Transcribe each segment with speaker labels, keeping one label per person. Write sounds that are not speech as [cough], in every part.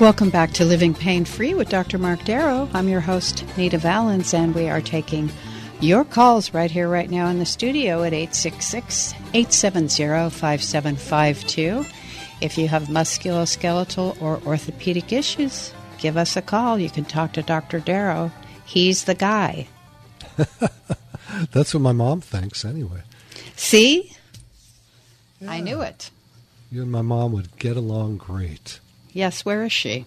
Speaker 1: Welcome back to Living Pain Free with Dr. Mark Darrow. I'm your host, Nita Valens, and we are taking your calls right here, right now in the studio at 866 870 5752. If you have musculoskeletal or orthopedic issues, give us a call. You can talk to Dr. Darrow. He's the guy. [laughs]
Speaker 2: That's what my mom thinks, anyway.
Speaker 1: See? Yeah. I knew it.
Speaker 2: You and my mom would get along great.
Speaker 1: Yes, where is she?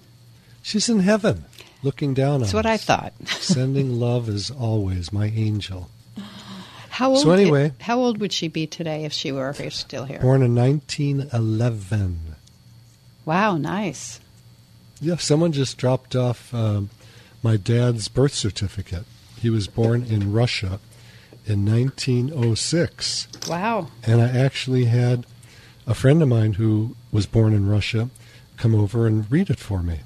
Speaker 2: She's in heaven, looking down
Speaker 1: That's
Speaker 2: on
Speaker 1: what
Speaker 2: us.
Speaker 1: I thought. [laughs]
Speaker 2: sending love as always, my angel.
Speaker 1: How old?
Speaker 2: So anyway,
Speaker 1: how old would she be today if she were still here?
Speaker 2: Born in 1911.
Speaker 1: Wow, nice.
Speaker 2: Yeah, someone just dropped off um, my dad's birth certificate. He was born in Russia in 1906.
Speaker 1: Wow.
Speaker 2: And I actually had a friend of mine who was born in Russia come over and read it for me.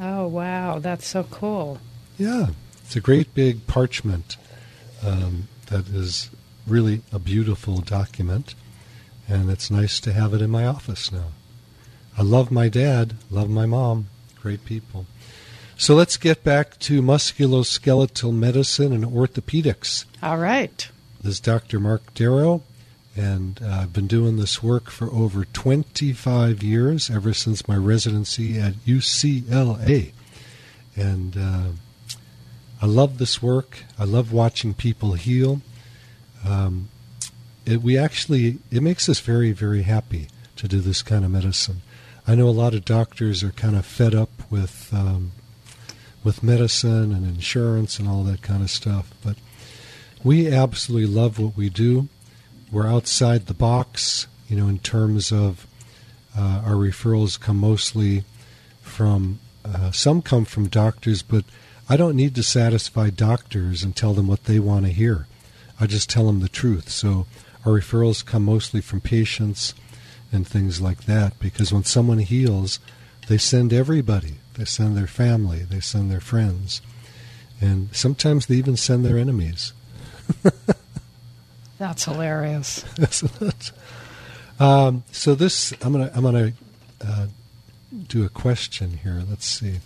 Speaker 1: Oh, wow. That's so cool.
Speaker 2: Yeah. It's a great big parchment um, that is really a beautiful document. And it's nice to have it in my office now. I love my dad, love my mom, great people. So let's get back to musculoskeletal medicine and orthopedics.
Speaker 1: All right.
Speaker 2: This is Dr. Mark Darrow, and uh, I've been doing this work for over 25 years, ever since my residency at UCLA. And uh, I love this work. I love watching people heal. Um, it, we actually, it makes us very, very happy to do this kind of medicine. I know a lot of doctors are kind of fed up with um, with medicine and insurance and all that kind of stuff, but we absolutely love what we do. We're outside the box, you know, in terms of uh, our referrals come mostly from uh, some come from doctors, but I don't need to satisfy doctors and tell them what they want to hear. I just tell them the truth. So our referrals come mostly from patients and things like that because when someone heals, they send everybody. They send their family, they send their friends, and sometimes they even send their enemies. [laughs]
Speaker 1: That's hilarious. [laughs]
Speaker 2: um, so this, I'm gonna, I'm gonna uh, do a question here. Let's see.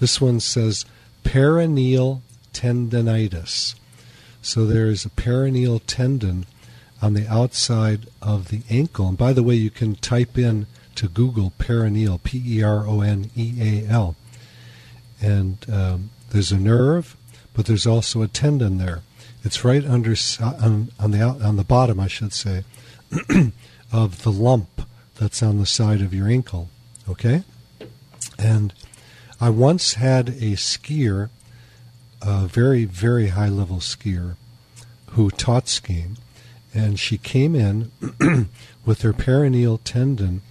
Speaker 2: This one says peroneal tendonitis. So there is a peroneal tendon on the outside of the ankle. And by the way, you can type in to Google peroneal, P E R O N E A L. And um, there's a nerve, but there's also a tendon there. It's right under on, on the on the bottom, I should say, [clears throat] of the lump that's on the side of your ankle. Okay, and I once had a skier, a very very high level skier, who taught skiing, and she came in [clears throat] with her peroneal tendon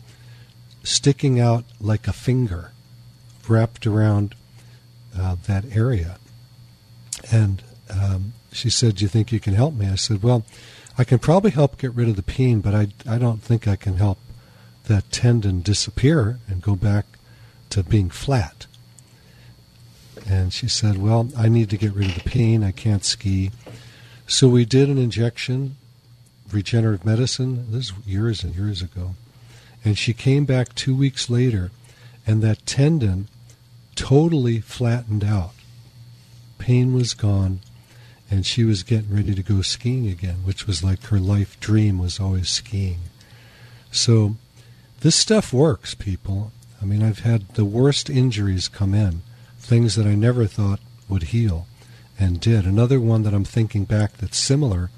Speaker 2: sticking out like a finger, wrapped around uh, that area, and um, she said, Do you think you can help me? I said, Well, I can probably help get rid of the pain, but I, I don't think I can help that tendon disappear and go back to being flat. And she said, Well, I need to get rid of the pain. I can't ski. So we did an injection, regenerative medicine. This is years and years ago. And she came back two weeks later, and that tendon totally flattened out. Pain was gone and she was getting ready to go skiing again, which was like her life dream was always skiing. So This stuff works, people. I mean, I've had the worst injuries come in, things that I never thought would heal, and did. Another one that I'm thinking back that's similar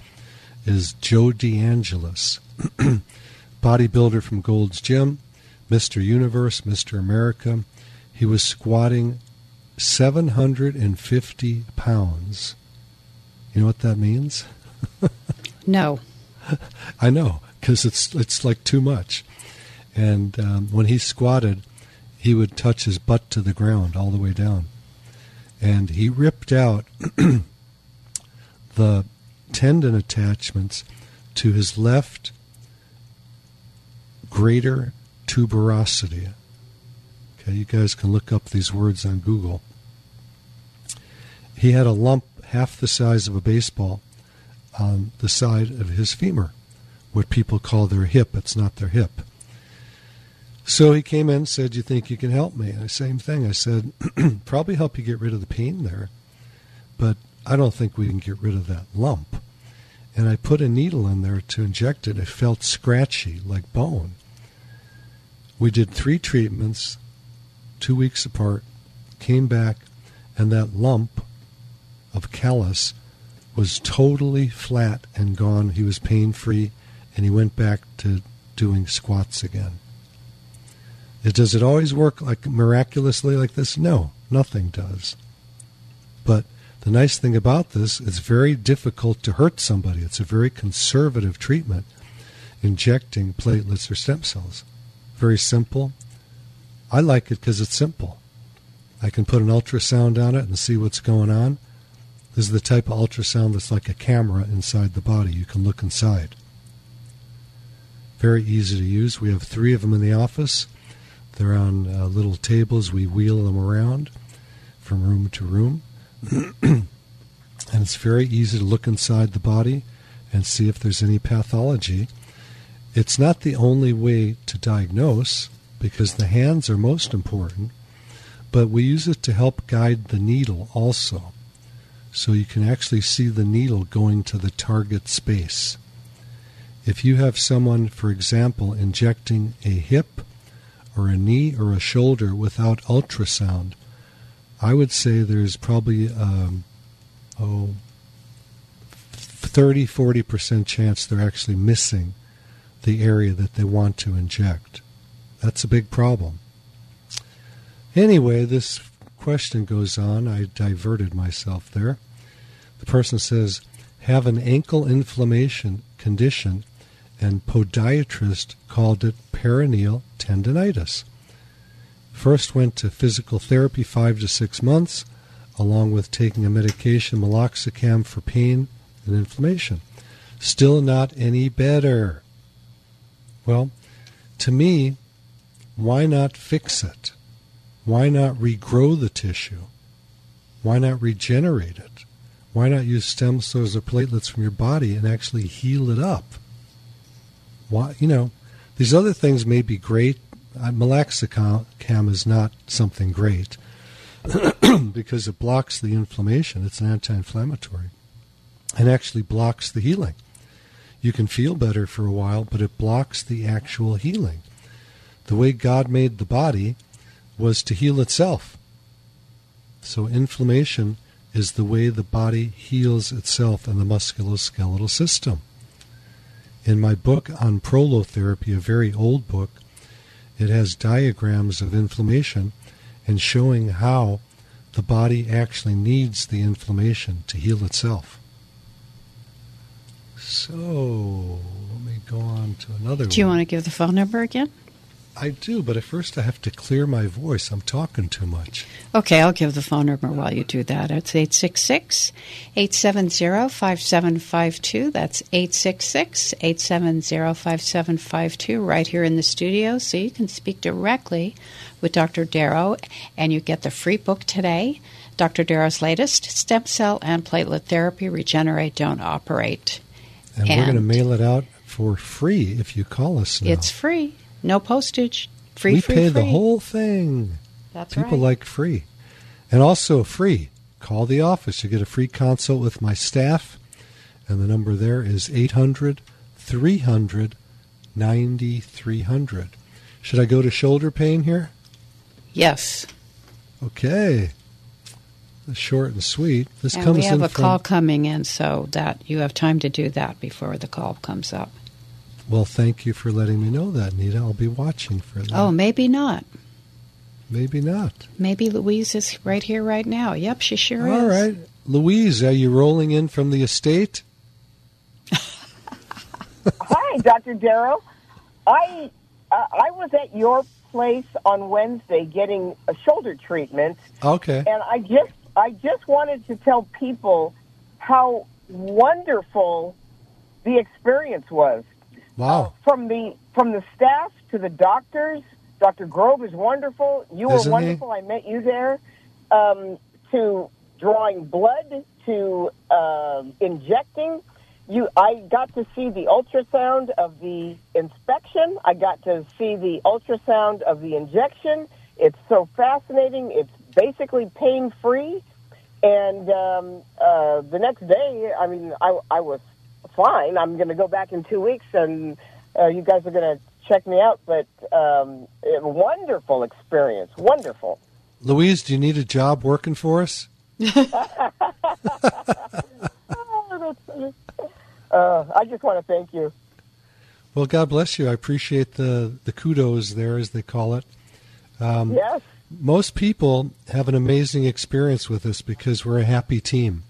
Speaker 2: is Joe DeAngelis, [clears throat] bodybuilder from Gold's Gym, Mr. Universe, Mr. America. He was squatting 750 pounds. You know what that means? [laughs]
Speaker 1: no. [laughs]
Speaker 2: I know, because it's it's like too much. And um, when he squatted, he would touch his butt to the ground all the way down. And he ripped out [clears throat] the tendon attachments to his left greater tuberosity. Okay, you guys can look up these words on Google. He had a lump half the size of a baseball on the side of his femur, what people call their hip. It's not their hip. So he came in and said, You think you can help me? And the same thing. I said, [clears throat] Probably help you get rid of the pain there, but I don't think we can get rid of that lump. And I put a needle in there to inject it. It felt scratchy, like bone. We did three treatments, two weeks apart, came back, and that lump of callus was totally flat and gone. He was pain free, and he went back to doing squats again. Does it always work like miraculously like this? No, nothing does. But the nice thing about this, it's very difficult to hurt somebody. It's a very conservative treatment, injecting platelets or stem cells. Very simple. I like it because it's simple. I can put an ultrasound on it and see what's going on. Is the type of ultrasound that's like a camera inside the body. You can look inside. Very easy to use. We have three of them in the office. They're on uh, little tables. We wheel them around from room to room. [clears throat] and it's very easy to look inside the body and see if there's any pathology. It's not the only way to diagnose because the hands are most important, but we use it to help guide the needle also so you can actually see the needle going to the target space. If you have someone, for example, injecting a hip or a knee or a shoulder without ultrasound, I would say there's probably um, oh 30 40% chance they're actually missing the area that they want to inject. That's a big problem. Anyway, this question goes on. I diverted myself there. The person says, have an ankle inflammation condition, and podiatrist called it peroneal tendonitis. First went to physical therapy five to six months, along with taking a medication, meloxicam, for pain and inflammation. Still not any better. Well, to me, why not fix it? Why not regrow the tissue? Why not regenerate it? Why not use stem cells or platelets from your body and actually heal it up? Why, you know, these other things may be great. Uh, Meloxicam is not something great [clears throat] because it blocks the inflammation. It's an anti-inflammatory and actually blocks the healing. You can feel better for a while, but it blocks the actual healing. The way God made the body was to heal itself. So inflammation is the way the body heals itself in the musculoskeletal system. In my book on prolotherapy, a very old book, it has diagrams of inflammation and showing how the body actually needs the inflammation to heal itself. So, let me go on to another
Speaker 1: Do you
Speaker 2: one.
Speaker 1: want to give the phone number again?
Speaker 2: I do, but at first I have to clear my voice. I'm talking too much.
Speaker 1: Okay, I'll give the phone number while you do that. It's 866 870 5752. That's 866 870 5752 right here in the studio. So you can speak directly with Dr. Darrow and you get the free book today. Dr. Darrow's latest Stem Cell and Platelet Therapy Regenerate, Don't Operate.
Speaker 2: And, we're going to mail it out for free if you call us now.
Speaker 1: It's free, no postage. Free,
Speaker 2: we
Speaker 1: free,
Speaker 2: pay
Speaker 1: free.
Speaker 2: the whole thing.
Speaker 1: That's right.
Speaker 2: People
Speaker 1: right.
Speaker 2: like free. And also free. Call the office. You get a free consult with my staff. And the number there is 800 300 9300. Should I go to shoulder pain here?
Speaker 1: Yes.
Speaker 2: Okay. Short and sweet. This
Speaker 1: and
Speaker 2: comes
Speaker 1: we have a
Speaker 2: from,
Speaker 1: call coming in, so that you have time to do that before the call comes up.
Speaker 2: Well, thank you for letting me know that, Nita. I'll be watching for that.
Speaker 1: Oh, maybe not.
Speaker 2: Maybe not.
Speaker 1: Maybe Louise is right here right now. Yep, she sure
Speaker 2: All
Speaker 1: is.
Speaker 2: All right. Louise, are you rolling in from the estate?
Speaker 3: Hi, Dr. Darrow. I uh, I was at your place on Wednesday getting a shoulder treatment,
Speaker 2: Okay.
Speaker 3: and I just I just wanted to tell people how wonderful the experience was.
Speaker 2: Wow.
Speaker 3: From the from the staff to the doctors, Dr. Grove is wonderful. You
Speaker 2: Isn't
Speaker 3: were
Speaker 2: he?
Speaker 3: wonderful. I met you there. Um, to drawing blood to uh, injecting. You, I got to see the ultrasound of the inspection. I got to see the ultrasound of the injection. It's so fascinating. It's basically pain free. And um, uh, the next day, I mean, I, I was fine. I'm going to go back in two weeks, and uh, you guys are going to check me out. But um, a wonderful experience. Wonderful.
Speaker 2: Louise, do you need a job working for us? [laughs]
Speaker 3: Uh, I just want to thank you.
Speaker 2: Well, God bless you. I appreciate the, the kudos there, as they call it. Um,
Speaker 3: Yes.
Speaker 2: Most people have an amazing experience with us because we're a happy team.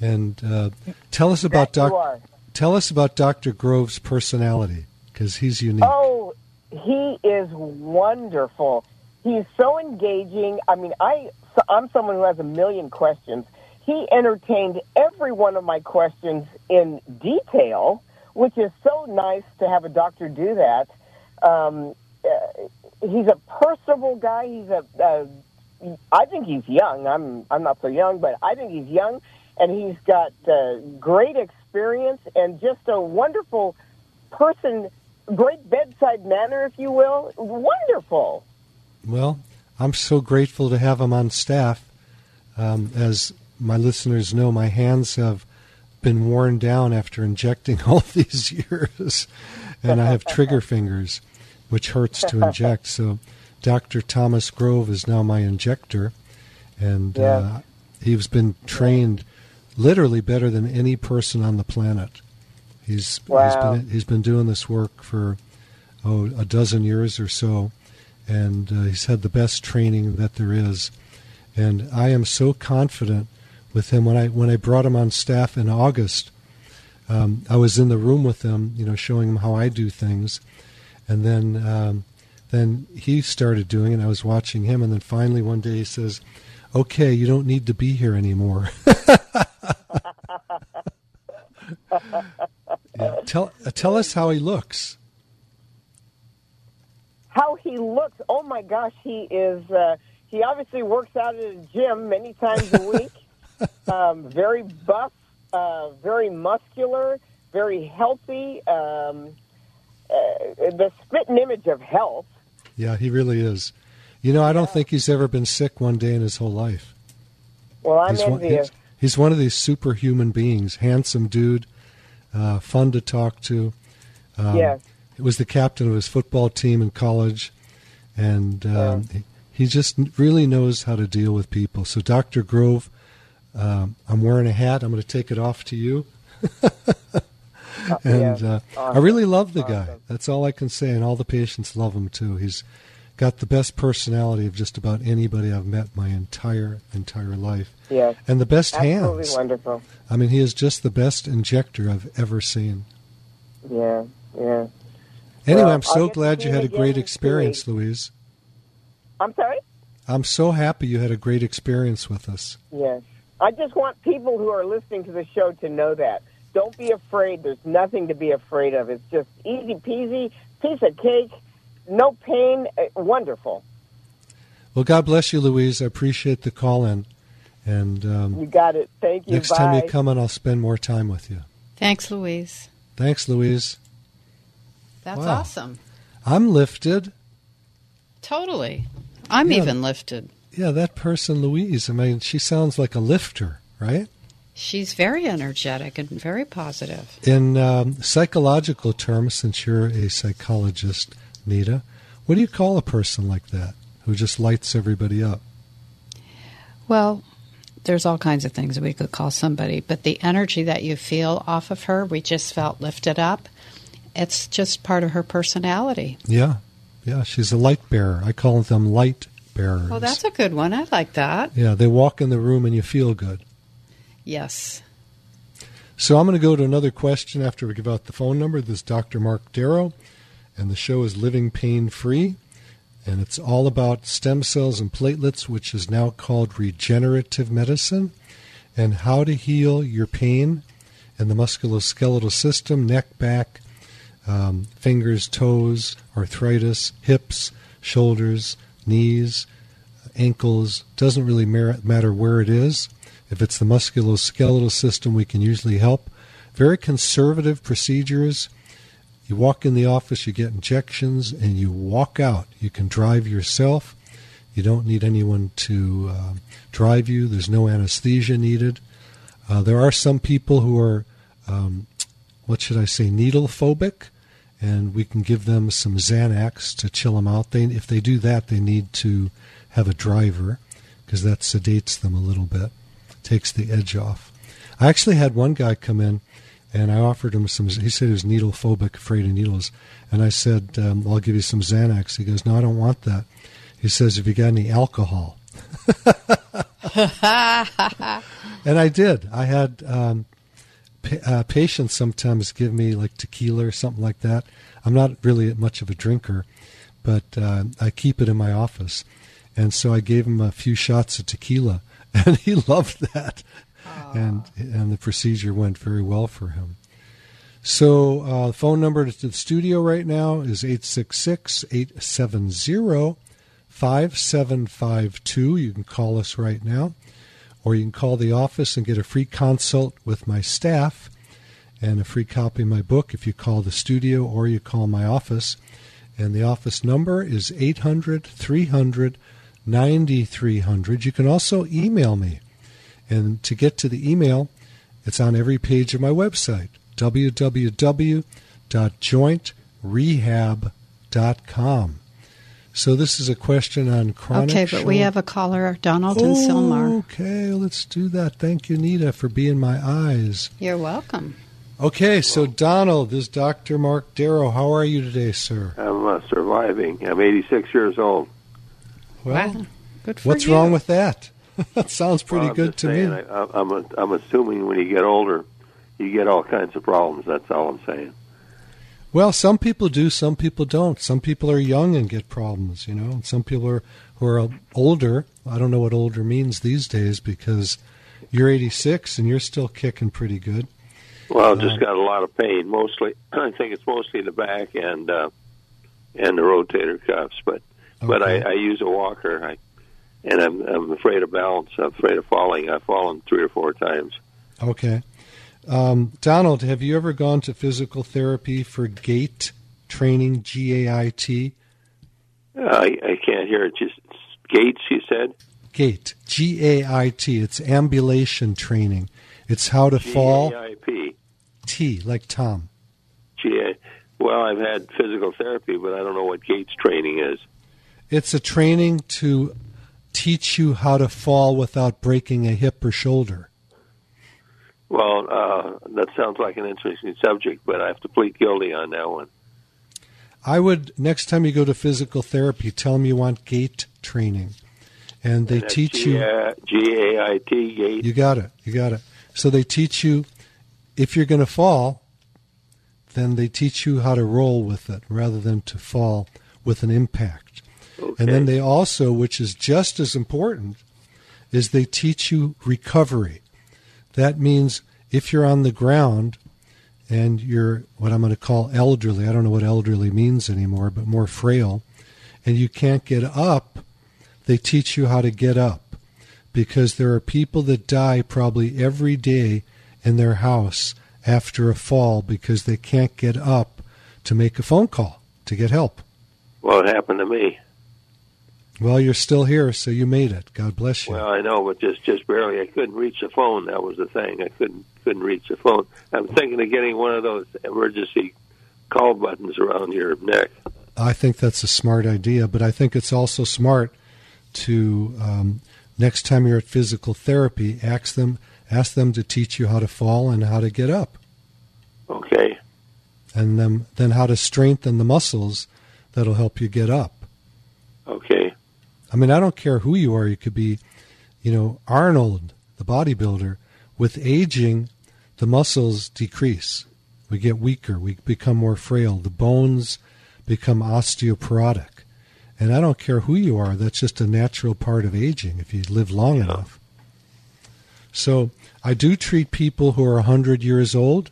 Speaker 2: And uh, tell us about Doc. Tell us about Dr. Grove's personality because he's unique.
Speaker 3: Oh, he is wonderful. He's so engaging. I mean, I so I'm someone who has a million questions. He entertained every one of my questions in detail, which is so nice to have a doctor do that. Um, uh, he's a personable guy. He's a. Uh, I think he's young. I'm. I'm not so young, but I think he's young, and he's got uh, great experience and just a wonderful person. Great bedside manner, if you will. Wonderful.
Speaker 2: Well, I'm so grateful to have him on staff. Um, as my listeners know, my hands have been worn down after injecting [laughs] all these years, and I have trigger [laughs] fingers, which hurts to inject. So, Dr. Thomas Grove is now my injector, and uh, he's been trained literally better than any person on the planet. He's
Speaker 3: Wow.
Speaker 2: he's been he's been doing this work for oh a dozen years or so, and uh, he's had the best training that there is. And I am so confident with him. When I when I brought him on staff in August, um, I was in the room with him, you know, showing him how I do things, and then um, then he started doing it. I was watching him, and then finally one day he says, "Okay, you don't need to be here anymore." [laughs] yeah. Tell uh, tell us how he looks.
Speaker 3: How he looks. Oh my gosh, he is. Uh, he obviously works out at a gym many times a week. [laughs] um, very buff, uh, very muscular, very healthy. Um, uh, the spitting image of health.
Speaker 2: Yeah, he really is. You know, I don't think he's ever been sick one day in his whole life.
Speaker 3: Well, I'm
Speaker 2: he's, one, he's, he's one of these superhuman beings, handsome dude, uh, fun to talk to. Um,
Speaker 3: Yes.
Speaker 2: He was the captain of his football team in college, and um, he, he just really knows how to deal with people. So, Dr. Grove, um, I'm wearing a hat. I'm going to take it off to you. [laughs] and
Speaker 3: yeah.
Speaker 2: uh, I really love the guy. That's all I can say, and all the patients love him too. He's got the best personality of just about anybody I've met my entire entire life,
Speaker 3: Yes.
Speaker 2: and the best
Speaker 3: Absolutely
Speaker 2: hands.
Speaker 3: wonderful.
Speaker 2: I mean, he is just the best injector I've ever seen.
Speaker 3: Yeah, yeah.
Speaker 2: Anyway,
Speaker 3: Well,
Speaker 2: I'm so glad you had a great experience. Louise.
Speaker 3: I'm sorry.
Speaker 2: I'm so happy you had a great experience with us.
Speaker 3: Yes. I just want people who are listening to the show to know that. Don't be afraid. There's nothing to be afraid of. It's just easy peasy, piece of cake, no pain. Uh, wonderful.
Speaker 2: Well, God bless you, Louise. I appreciate the call in. And um,
Speaker 3: You got it. Thank you.
Speaker 2: next
Speaker 3: Bye.
Speaker 2: time you come in, I'll spend more time with you.
Speaker 1: Thanks, Louise.
Speaker 2: Thanks, Louise.
Speaker 1: That's
Speaker 2: Wow.
Speaker 1: awesome.
Speaker 2: I'm lifted.
Speaker 1: Totally. I'm
Speaker 2: Yeah.
Speaker 1: even lifted.
Speaker 2: Yeah, that person, Louise, I mean, she sounds like a lifter, right?
Speaker 1: She's very energetic and very positive.
Speaker 2: In um, psychological terms, since you're a psychologist, Nita, What do you call a person like that who just lights everybody up?
Speaker 1: Well, there's all kinds of things we could call somebody, but the energy that you feel off of her, we just felt lifted up. It's just part of her personality.
Speaker 2: Yeah, yeah, she's a light bearer. I call them light bearers.
Speaker 1: Well, that's a good one. I like that.
Speaker 2: yeah, they walk in the room and you feel good.
Speaker 1: Yes.
Speaker 2: So I'm going to go to another question after we give out the phone number. This is Dr. Mark Darrow, and the show is Living Pain Free, and it's all about stem cells and platelets, which is now called regenerative medicine, and how to heal your pain in the musculoskeletal system, neck, back, um, fingers, toes, arthritis, hips, shoulders, knees, ankles. Doesn't really matter where it is. If it's the musculoskeletal system, we can usually help. Very conservative procedures. You walk in the office, you get injections, and you walk out. You can drive yourself. You don't need anyone to uh, drive you. There's no anesthesia needed. Uh, there are some people who are, um, what should I say, needle phobic, and we can give them some Xanax to chill them out. They, if they do that, they need to have a driver because that sedates them a little bit takes the edge off. I actually had one guy come in, and I offered him some. He said he was needle phobic, afraid of needles, and I said, um, "I'll give you some Xanax." He goes, "No, I don't want that." He says, "Have you got any alcohol?" [laughs] and I did. I had um, pa- uh, patients sometimes give me like tequila or something like that. I'm not really much of a drinker, but uh, I keep it in my office, and so I gave him a few shots of tequila [laughs] and he loved that, and and the procedure went very well for him. So, uh, phone number to the studio right now is 866 870 5752. You can call us right now, or you can call the office and get a free consult with my staff and a free copy of my book if you call the studio or you call my office. And the office number is 800 300 9300. You can also email me. And to get to the email, it's on every page of my website www.jointrehab.com. So this is a question on chronic.
Speaker 1: Okay, but we have a caller, Donald in Sylmar.
Speaker 2: Okay, let's do that. Thank you, Nita, for being my eyes.
Speaker 1: You're welcome.
Speaker 2: Okay, so Donald, this is Dr. Mark Darrow. How are you today, sir?
Speaker 4: I'm uh, surviving. I'm 86 years old.
Speaker 2: Well,
Speaker 1: Wow. Good for
Speaker 2: what's
Speaker 1: you.
Speaker 2: wrong with that? [laughs] that sounds pretty
Speaker 4: Well,
Speaker 2: good to
Speaker 4: saying,
Speaker 2: me.
Speaker 4: I, I'm, I'm assuming when you get older, you get all kinds of problems. That's all I'm saying.
Speaker 2: Well, some people do, some people don't. Some people are young and get problems, you know, and some people are who are older. I don't know what older means these days because you're 86 and you're still kicking pretty good.
Speaker 4: Well, I've just got a lot of pain. Mostly, [clears throat] I think it's mostly the back and uh, and the rotator cuffs. But but I, I use a walker. I and I'm I'm afraid of balance. I'm afraid of falling. I've fallen three or four times.
Speaker 2: Okay. Um, Donald, have you ever gone to physical therapy for gait training, G A I T?
Speaker 4: Uh, I, I can't hear it. Just Gates, you said.
Speaker 2: Gait, G A I T. It's ambulation training. It's how to fall,
Speaker 4: G-A-I-P.
Speaker 2: T, like Tom.
Speaker 4: G-A- Well, I've had physical therapy, but I don't know what Gates training is.
Speaker 2: It's a training to teach you how to fall without breaking a hip or shoulder.
Speaker 4: Well, uh, that sounds like an interesting subject, but I have to plead guilty on that one.
Speaker 2: I would next time you go to physical therapy, tell them you want gait training, and they
Speaker 4: That's
Speaker 2: teach you.
Speaker 4: G A I T Gate.
Speaker 2: You got it. You got it. So they teach you if you're going to fall, then they teach you how to roll with it rather than to fall with an impact.
Speaker 4: Okay.
Speaker 2: And then they also, which is just as important, is they teach you recovery. That means if you're on the ground and you're what I'm going to call elderly, I don't know what elderly means anymore, but more frail, and you can't get up, they teach you how to get up. Because there are people that die probably every day in their house after a fall because they can't get up to make a phone call to get help.
Speaker 4: well, it happened to me.
Speaker 2: Well, you're still here, so you made it. God bless you.
Speaker 4: Well, I know, but just just barely. I couldn't reach the phone. That was the thing. I couldn't couldn't reach the phone. I'm thinking of getting one of those emergency call buttons around your neck.
Speaker 2: I think that's a smart idea, but I think it's also smart to um, next time you're at physical therapy, ask them ask them to teach you how to fall and how to get up.
Speaker 4: Okay.
Speaker 2: And then then how to strengthen the muscles that'll help you get up.
Speaker 4: Okay.
Speaker 2: I mean, I don't care who you are. You could be, you know, Arnold, the bodybuilder. With aging, the muscles decrease. We get weaker. We become more frail. The bones become osteoporotic. And I don't care who you are, that's just a natural part of aging if you live long yeah. enough. So I do treat people who are 100 years old,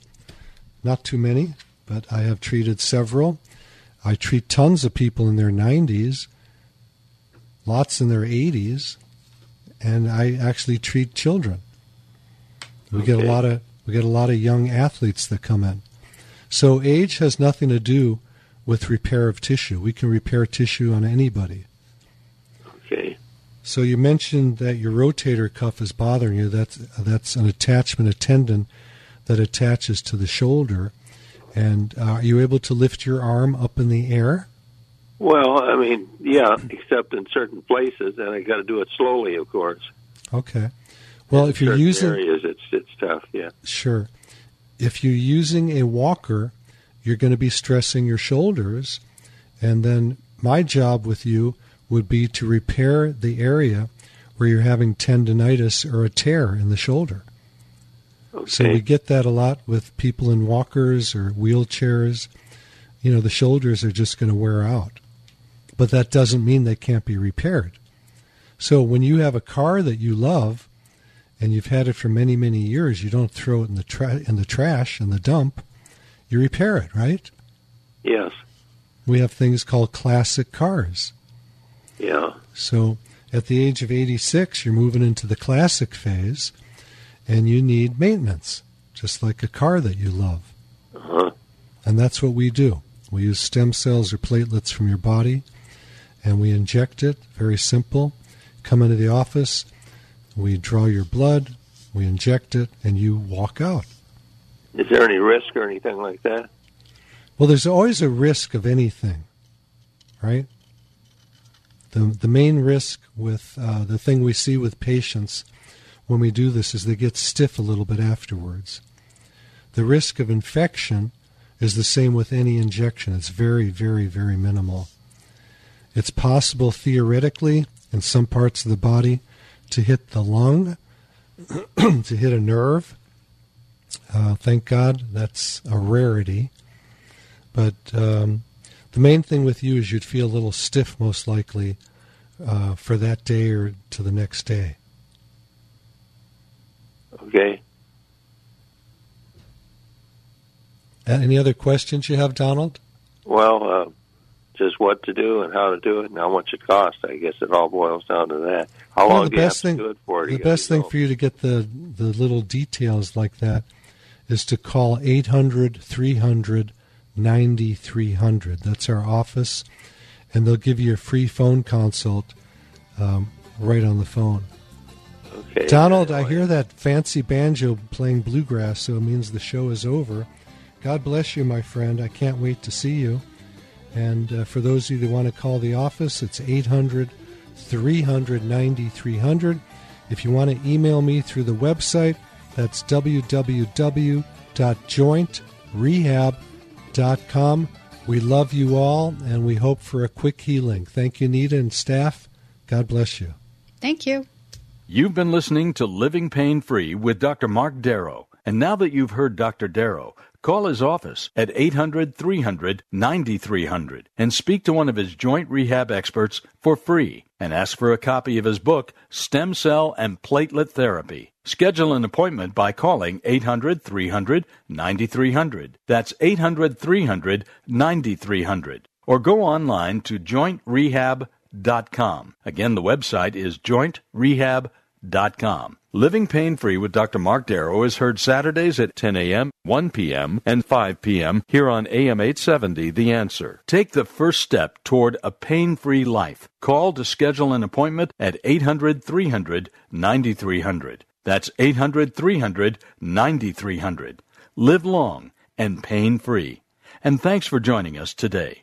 Speaker 2: not too many, but I have treated several. I treat tons of people in their 90s, lots in their 80s, and I actually treat children. We okay. get a lot of we get a lot of young athletes that come in. So age has nothing to do with repair of tissue. We can repair tissue on anybody.
Speaker 4: Okay.
Speaker 2: So you mentioned that your rotator cuff is bothering you. That's that's an attachment, a tendon that attaches to the shoulder. And uh, are you able to lift your arm up in the air?
Speaker 4: Well, I mean, yeah, except in certain places, and I got to do it slowly, of course.
Speaker 2: Okay. Well,
Speaker 4: in
Speaker 2: if you're using
Speaker 4: areas, it's it's tough. Yeah.
Speaker 2: Sure. If you're using a walker, you're going to be stressing your shoulders. And then my job with you would be to repair the area where you're having tendonitis or a tear in the shoulder.
Speaker 4: Okay.
Speaker 2: So we get that a lot with people in walkers or wheelchairs. You know, the shoulders are just going to wear out. But that doesn't mean they can't be repaired. So when you have a car that you love and you've had it for many, many years, you don't throw it in the tra- in the trash in the dump you repair it, right?
Speaker 4: Yes.
Speaker 2: We have things called classic cars.
Speaker 4: Yeah.
Speaker 2: So at the age of 86, you're moving into the classic phase and you need maintenance, just like a car that you love.
Speaker 4: Uh-huh.
Speaker 2: And that's what we do. We use stem cells or platelets from your body and we inject it, very simple. Come into the office, we draw your blood, we inject it, and you walk out.
Speaker 4: Is there any risk or anything like that?
Speaker 2: Well, there's always a risk of anything, right? The, the main risk with uh, the thing we see with patients when we do this is they get stiff a little bit afterwards. The risk of infection is the same with any injection. It's very, very, very minimal. It's possible theoretically in some parts of the body to hit the lung, [clears throat] to hit a nerve, uh, thank God, that's a rarity. But um, the main thing with you is you'd feel a little stiff, most likely, uh, for that day or to the next day.
Speaker 4: Okay.
Speaker 2: Any other questions you have, Donald?
Speaker 4: Well, uh, just what to do and how to do it and how much it costs. I guess it all boils down to that. How well, long you have thing, to do it for?
Speaker 2: The best thing for you to get the the little details like that is to call 800 300 9300. That's our office, and they'll give you a free phone consult um, right on the phone.
Speaker 4: Okay.
Speaker 2: Donald, I hear that fancy banjo playing bluegrass, so it means the show is over. God bless you, my friend. I can't wait to see you. And uh, for those of you that want to call the office, it's 800 300 9300. If you want to email me through the website, that's www.jointrehab.com. We love you all and we hope for a quick healing. Thank you, Nita and staff. God bless you.
Speaker 1: Thank you.
Speaker 5: You've been listening to Living Pain Free with Dr. Mark Darrow. And now that you've heard Dr. Darrow, Call his office at 800 300 9300 and speak to one of his joint rehab experts for free and ask for a copy of his book, Stem Cell and Platelet Therapy. Schedule an appointment by calling 800 300 9300. That's 800 300 9300. Or go online to jointrehab.com. Again, the website is jointrehab.com. Living Pain Free with Dr. Mark Darrow is heard Saturdays at 10 a.m., 1 p.m., and 5 p.m. here on AM 870 The Answer. Take the first step toward a pain free life. Call to schedule an appointment at 800 300 9300. That's 800 300 9300. Live long and pain free. And thanks for joining us today.